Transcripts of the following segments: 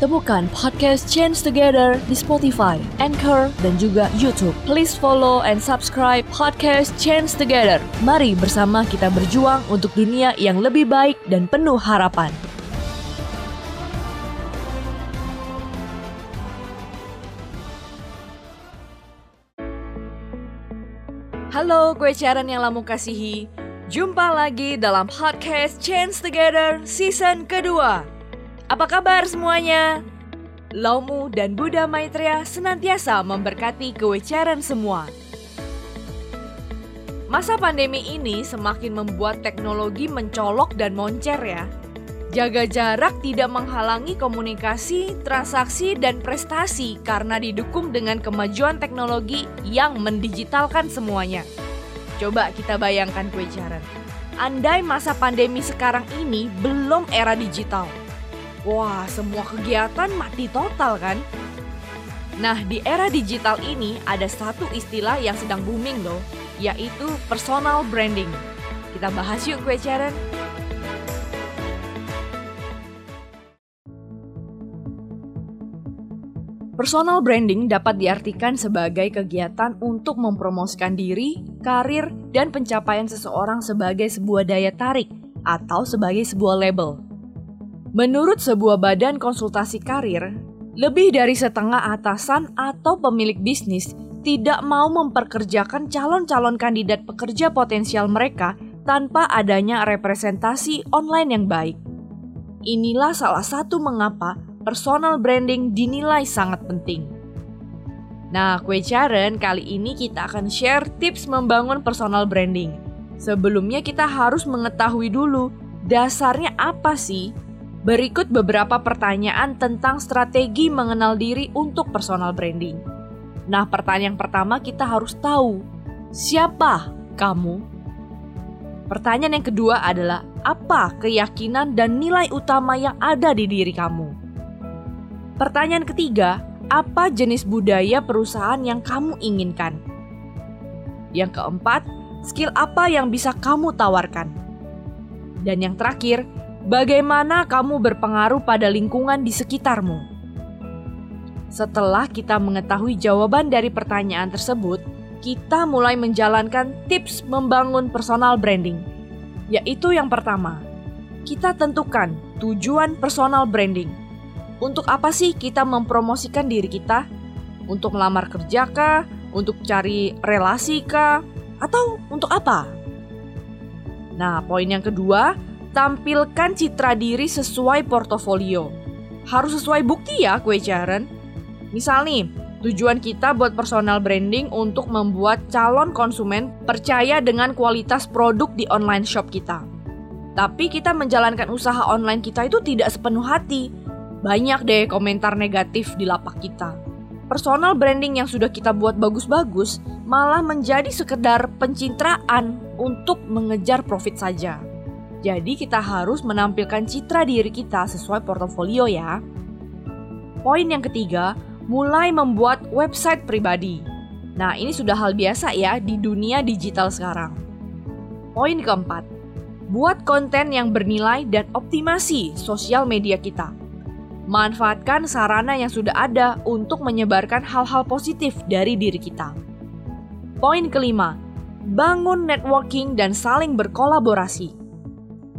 Temukan podcast Change Together di Spotify, Anchor, dan juga YouTube. Please follow and subscribe podcast Change Together. Mari bersama kita berjuang untuk dunia yang lebih baik dan penuh harapan. Halo, gue Sharon yang lamu kasihi. Jumpa lagi dalam podcast Change Together season kedua. Apa kabar semuanya? Laumu dan Buddha Maitreya senantiasa memberkati kewecaran semua. Masa pandemi ini semakin membuat teknologi mencolok dan moncer ya. Jaga jarak tidak menghalangi komunikasi, transaksi, dan prestasi karena didukung dengan kemajuan teknologi yang mendigitalkan semuanya. Coba kita bayangkan kewecaran. Andai masa pandemi sekarang ini belum era digital, Wah, semua kegiatan mati total kan? Nah, di era digital ini ada satu istilah yang sedang booming loh, yaitu personal branding. Kita bahas yuk gue Sharon. Personal branding dapat diartikan sebagai kegiatan untuk mempromosikan diri, karir, dan pencapaian seseorang sebagai sebuah daya tarik atau sebagai sebuah label. Menurut sebuah badan konsultasi karir, lebih dari setengah atasan atau pemilik bisnis tidak mau memperkerjakan calon-calon kandidat pekerja potensial mereka tanpa adanya representasi online yang baik. Inilah salah satu mengapa personal branding dinilai sangat penting. Nah, kue Sharon kali ini kita akan share tips membangun personal branding. Sebelumnya kita harus mengetahui dulu dasarnya apa sih Berikut beberapa pertanyaan tentang strategi mengenal diri untuk personal branding. Nah, pertanyaan pertama kita harus tahu, siapa kamu? Pertanyaan yang kedua adalah, apa keyakinan dan nilai utama yang ada di diri kamu? Pertanyaan ketiga, apa jenis budaya perusahaan yang kamu inginkan? Yang keempat, skill apa yang bisa kamu tawarkan? Dan yang terakhir, Bagaimana kamu berpengaruh pada lingkungan di sekitarmu? Setelah kita mengetahui jawaban dari pertanyaan tersebut, kita mulai menjalankan tips membangun personal branding, yaitu yang pertama, kita tentukan tujuan personal branding. Untuk apa sih kita mempromosikan diri kita? Untuk melamar kerja kah? Untuk cari relasi kah? Atau untuk apa? Nah, poin yang kedua, Tampilkan citra diri sesuai portofolio. Harus sesuai bukti ya kue Sharon. Misal nih, tujuan kita buat personal branding untuk membuat calon konsumen percaya dengan kualitas produk di online shop kita. Tapi kita menjalankan usaha online kita itu tidak sepenuh hati. Banyak deh komentar negatif di lapak kita. Personal branding yang sudah kita buat bagus-bagus malah menjadi sekedar pencitraan untuk mengejar profit saja. Jadi kita harus menampilkan citra diri kita sesuai portofolio ya. Poin yang ketiga, mulai membuat website pribadi. Nah, ini sudah hal biasa ya di dunia digital sekarang. Poin keempat, buat konten yang bernilai dan optimasi sosial media kita. Manfaatkan sarana yang sudah ada untuk menyebarkan hal-hal positif dari diri kita. Poin kelima, bangun networking dan saling berkolaborasi.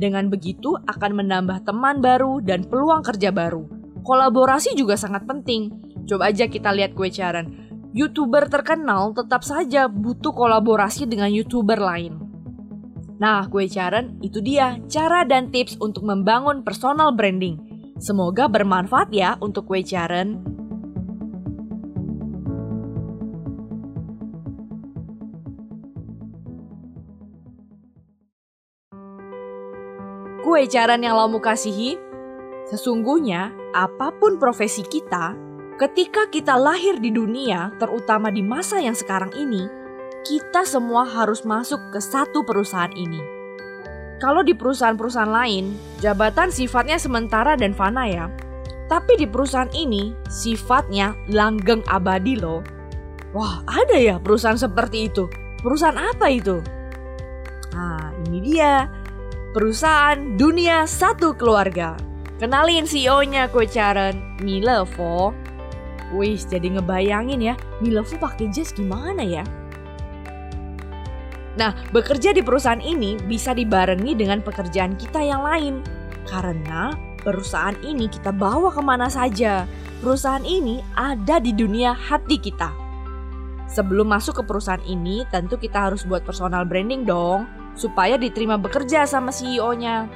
Dengan begitu akan menambah teman baru dan peluang kerja baru. Kolaborasi juga sangat penting. Coba aja kita lihat kue caran. YouTuber terkenal tetap saja butuh kolaborasi dengan YouTuber lain. Nah, kue caran itu dia cara dan tips untuk membangun personal branding. Semoga bermanfaat ya untuk kue caran. Kue caran yang laumu kasihi, sesungguhnya apa pun profesi kita, ketika kita lahir di dunia, terutama di masa yang sekarang ini, kita semua harus masuk ke satu perusahaan ini. Kalau di perusahaan-perusahaan lain, jabatan sifatnya sementara dan fana ya. Tapi di perusahaan ini, sifatnya langgeng abadi loh. Wah, ada ya perusahaan seperti itu. Perusahaan apa itu? Nah, ini dia perusahaan dunia satu keluarga. Kenalin CEO-nya kue Charen, Milevo. Wih, jadi ngebayangin ya, Milevo pakai jas gimana ya? Nah, bekerja di perusahaan ini bisa dibarengi dengan pekerjaan kita yang lain. Karena perusahaan ini kita bawa ke mana saja. Perusahaan ini ada di dunia hati kita. Sebelum masuk ke perusahaan ini, tentu kita harus buat personal branding dong, supaya diterima bekerja sama CEO-nya.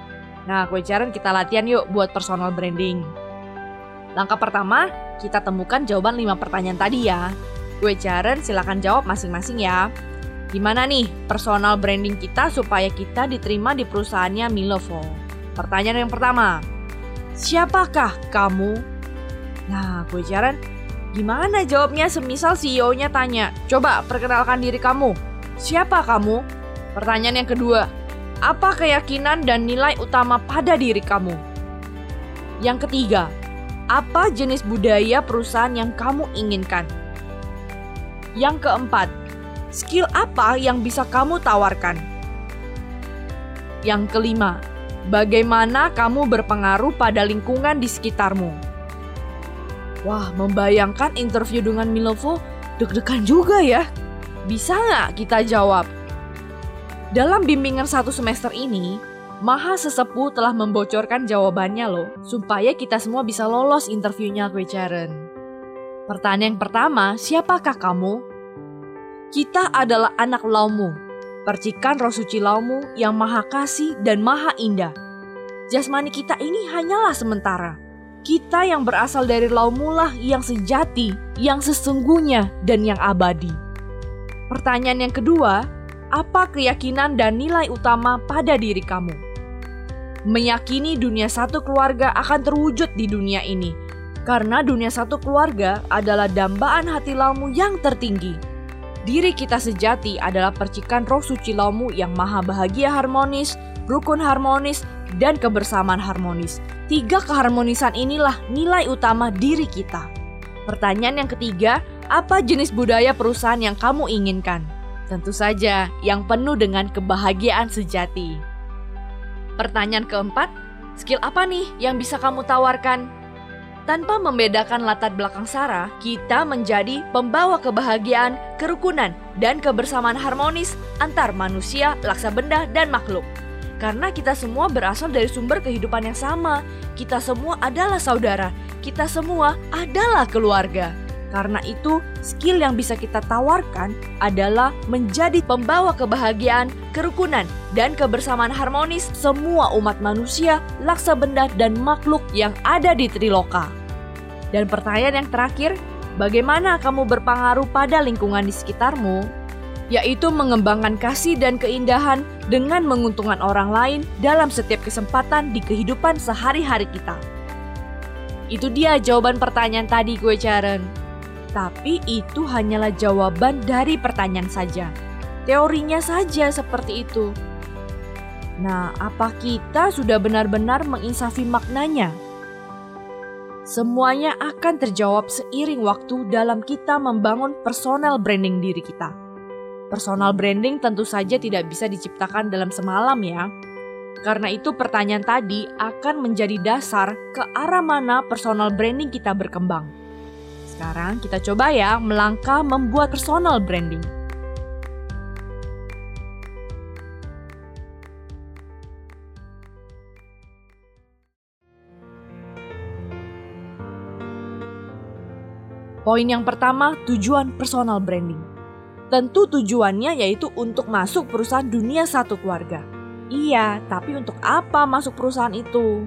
Nah, kue Caren kita latihan yuk buat personal branding. Langkah pertama, kita temukan jawaban 5 pertanyaan tadi ya. Kue Caren silahkan jawab masing-masing ya. Gimana nih personal branding kita supaya kita diterima di perusahaannya Milovo? Pertanyaan yang pertama, siapakah kamu? Nah, gue jaran, gimana jawabnya semisal CEO-nya tanya, coba perkenalkan diri kamu. Siapa kamu? Pertanyaan yang kedua, apa keyakinan dan nilai utama pada diri kamu? Yang ketiga, apa jenis budaya perusahaan yang kamu inginkan? Yang keempat, skill apa yang bisa kamu tawarkan? Yang kelima, bagaimana kamu berpengaruh pada lingkungan di sekitarmu? Wah, membayangkan interview dengan Milovo deg-degan juga ya. Bisa nggak kita jawab? Dalam bimbingan satu semester ini, Maha Sesepuh telah membocorkan jawabannya loh, supaya kita semua bisa lolos interviewnya Kwe Charen. Pertanyaan pertama, siapakah kamu? Kita adalah anak laumu, percikan roh suci laumu yang maha kasih dan maha indah. Jasmani kita ini hanyalah sementara. Kita yang berasal dari laumulah yang sejati, yang sesungguhnya, dan yang abadi. Pertanyaan yang kedua, apa keyakinan dan nilai utama pada diri kamu? Meyakini dunia satu keluarga akan terwujud di dunia ini, karena dunia satu keluarga adalah dambaan hati laumu yang tertinggi Diri kita sejati adalah percikan roh suci laumu yang maha bahagia harmonis, rukun harmonis, dan kebersamaan harmonis. Tiga keharmonisan inilah nilai utama diri kita. Pertanyaan yang ketiga, apa jenis budaya perusahaan yang kamu inginkan? Tentu saja yang penuh dengan kebahagiaan sejati. Pertanyaan keempat, skill apa nih yang bisa kamu tawarkan? Tanpa membedakan latar belakang Sarah, kita menjadi pembawa kebahagiaan, kerukunan, dan kebersamaan harmonis antar manusia, laksa benda, dan makhluk. Karena kita semua berasal dari sumber kehidupan yang sama, kita semua adalah saudara, kita semua adalah keluarga. Karena itu, skill yang bisa kita tawarkan adalah menjadi pembawa kebahagiaan, kerukunan, dan kebersamaan harmonis semua umat manusia, laksa benda, dan makhluk yang ada di Triloka. Dan pertanyaan yang terakhir, bagaimana kamu berpengaruh pada lingkungan di sekitarmu? Yaitu mengembangkan kasih dan keindahan dengan menguntungkan orang lain dalam setiap kesempatan di kehidupan sehari-hari kita. Itu dia jawaban pertanyaan tadi gue Caren. Tapi itu hanyalah jawaban dari pertanyaan saja. Teorinya saja seperti itu. Nah, apa kita sudah benar-benar menginsafi maknanya? Semuanya akan terjawab seiring waktu dalam kita membangun personal branding diri kita. Personal branding tentu saja tidak bisa diciptakan dalam semalam ya. Karena itu pertanyaan tadi akan menjadi dasar ke arah mana personal branding kita berkembang. Sekarang kita coba ya melangkah membuat personal branding. Poin yang pertama, tujuan personal branding. Tentu tujuannya yaitu untuk masuk perusahaan dunia satu keluarga. Iya, tapi untuk apa masuk perusahaan itu?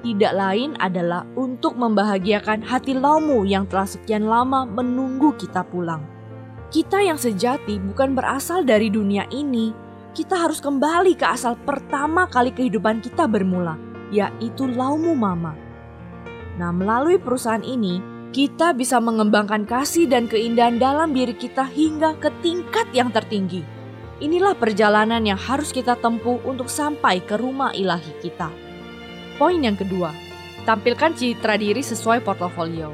Tidak lain adalah untuk membahagiakan hati laumu yang telah sekian lama menunggu kita pulang. Kita yang sejati bukan berasal dari dunia ini. Kita harus kembali ke asal pertama kali kehidupan kita bermula, yaitu laumu mama. Nah, melalui perusahaan ini, kita bisa mengembangkan kasih dan keindahan dalam diri kita hingga ke tingkat yang tertinggi. Inilah perjalanan yang harus kita tempuh untuk sampai ke rumah ilahi kita. Poin yang kedua, tampilkan citra diri sesuai portofolio.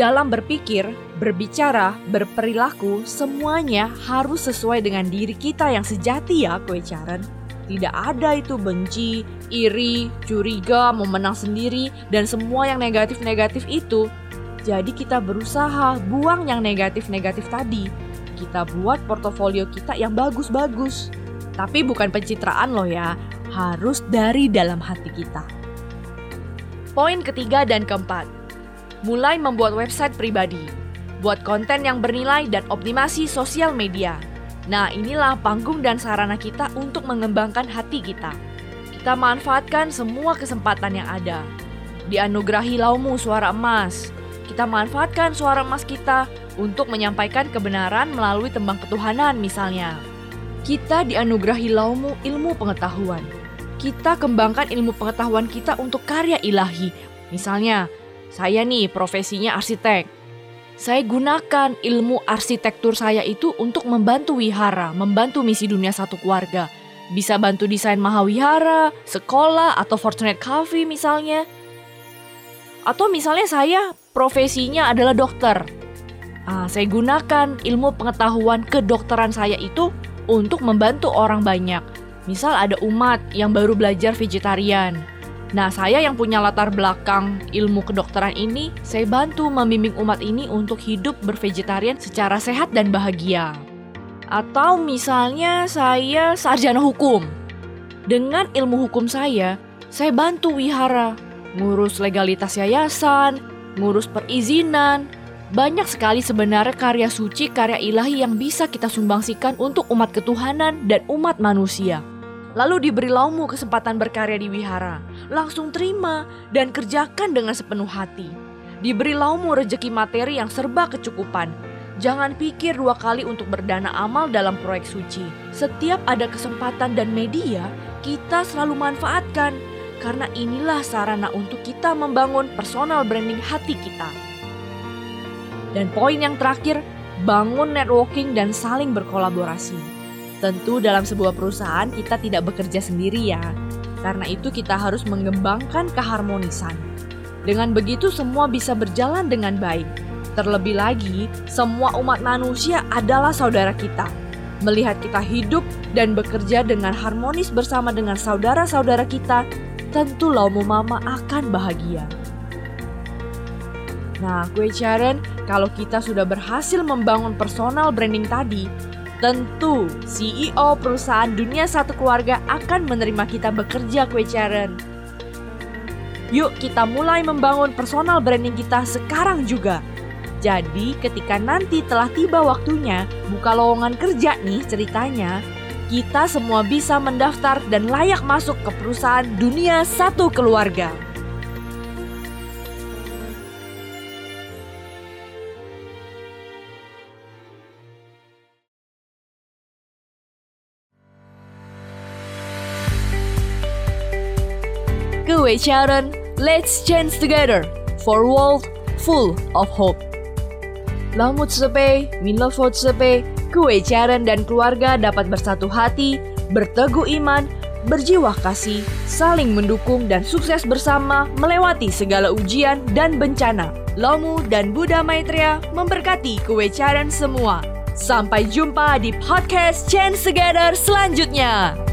Dalam berpikir, berbicara, berperilaku, semuanya harus sesuai dengan diri kita yang sejati ya, kue Caren. Tidak ada itu benci, iri, curiga, mau menang sendiri, dan semua yang negatif-negatif itu. Jadi kita berusaha buang yang negatif-negatif tadi. Kita buat portofolio kita yang bagus-bagus. Tapi bukan pencitraan loh ya, harus dari dalam hati kita. Poin ketiga dan keempat, mulai membuat website pribadi. Buat konten yang bernilai dan optimasi sosial media. Nah, inilah panggung dan sarana kita untuk mengembangkan hati kita. Kita manfaatkan semua kesempatan yang ada. Dianugerahi laumu suara emas. Kita manfaatkan suara emas kita untuk menyampaikan kebenaran melalui tembang ketuhanan misalnya. Kita dianugerahi laumu ilmu pengetahuan. Kita kembangkan ilmu pengetahuan kita untuk karya ilahi. Misalnya, saya nih profesinya arsitek saya gunakan ilmu arsitektur saya itu untuk membantu wihara, membantu misi dunia satu keluarga. Bisa bantu desain mahawihara, sekolah, atau Fortunate Cafe misalnya. Atau misalnya saya profesinya adalah dokter. Ah, saya gunakan ilmu pengetahuan kedokteran saya itu untuk membantu orang banyak. Misal ada umat yang baru belajar vegetarian Nah, saya yang punya latar belakang ilmu kedokteran ini, saya bantu membimbing umat ini untuk hidup bervegetarian secara sehat dan bahagia. Atau misalnya saya sarjana hukum. Dengan ilmu hukum saya, saya bantu wihara, ngurus legalitas yayasan, ngurus perizinan. Banyak sekali sebenarnya karya suci, karya ilahi yang bisa kita sumbangsikan untuk umat ketuhanan dan umat manusia. Lalu diberi laumu kesempatan berkarya di wihara. Langsung terima dan kerjakan dengan sepenuh hati. Diberi laumu rejeki materi yang serba kecukupan. Jangan pikir dua kali untuk berdana amal dalam proyek suci. Setiap ada kesempatan dan media, kita selalu manfaatkan. Karena inilah sarana untuk kita membangun personal branding hati kita. Dan poin yang terakhir, bangun networking dan saling berkolaborasi. Tentu dalam sebuah perusahaan kita tidak bekerja sendiri ya. Karena itu kita harus mengembangkan keharmonisan. Dengan begitu semua bisa berjalan dengan baik. Terlebih lagi, semua umat manusia adalah saudara kita. Melihat kita hidup dan bekerja dengan harmonis bersama dengan saudara-saudara kita, tentu Laumu Mama akan bahagia. Nah, gue Sharon, kalau kita sudah berhasil membangun personal branding tadi, Tentu, CEO perusahaan dunia satu keluarga akan menerima kita bekerja kue Sharon. Yuk kita mulai membangun personal branding kita sekarang juga. Jadi ketika nanti telah tiba waktunya buka lowongan kerja nih ceritanya, kita semua bisa mendaftar dan layak masuk ke perusahaan dunia satu keluarga. Kewe Sharon, let's change together for world full of hope. Lamut Sepe, Minlofot Sepe, Kewe Sharon dan keluarga dapat bersatu hati, berteguh iman, berjiwa kasih, saling mendukung dan sukses bersama melewati segala ujian dan bencana. Lomu dan Buddha Maitreya memberkati Sharon semua. Sampai jumpa di podcast Change Together selanjutnya.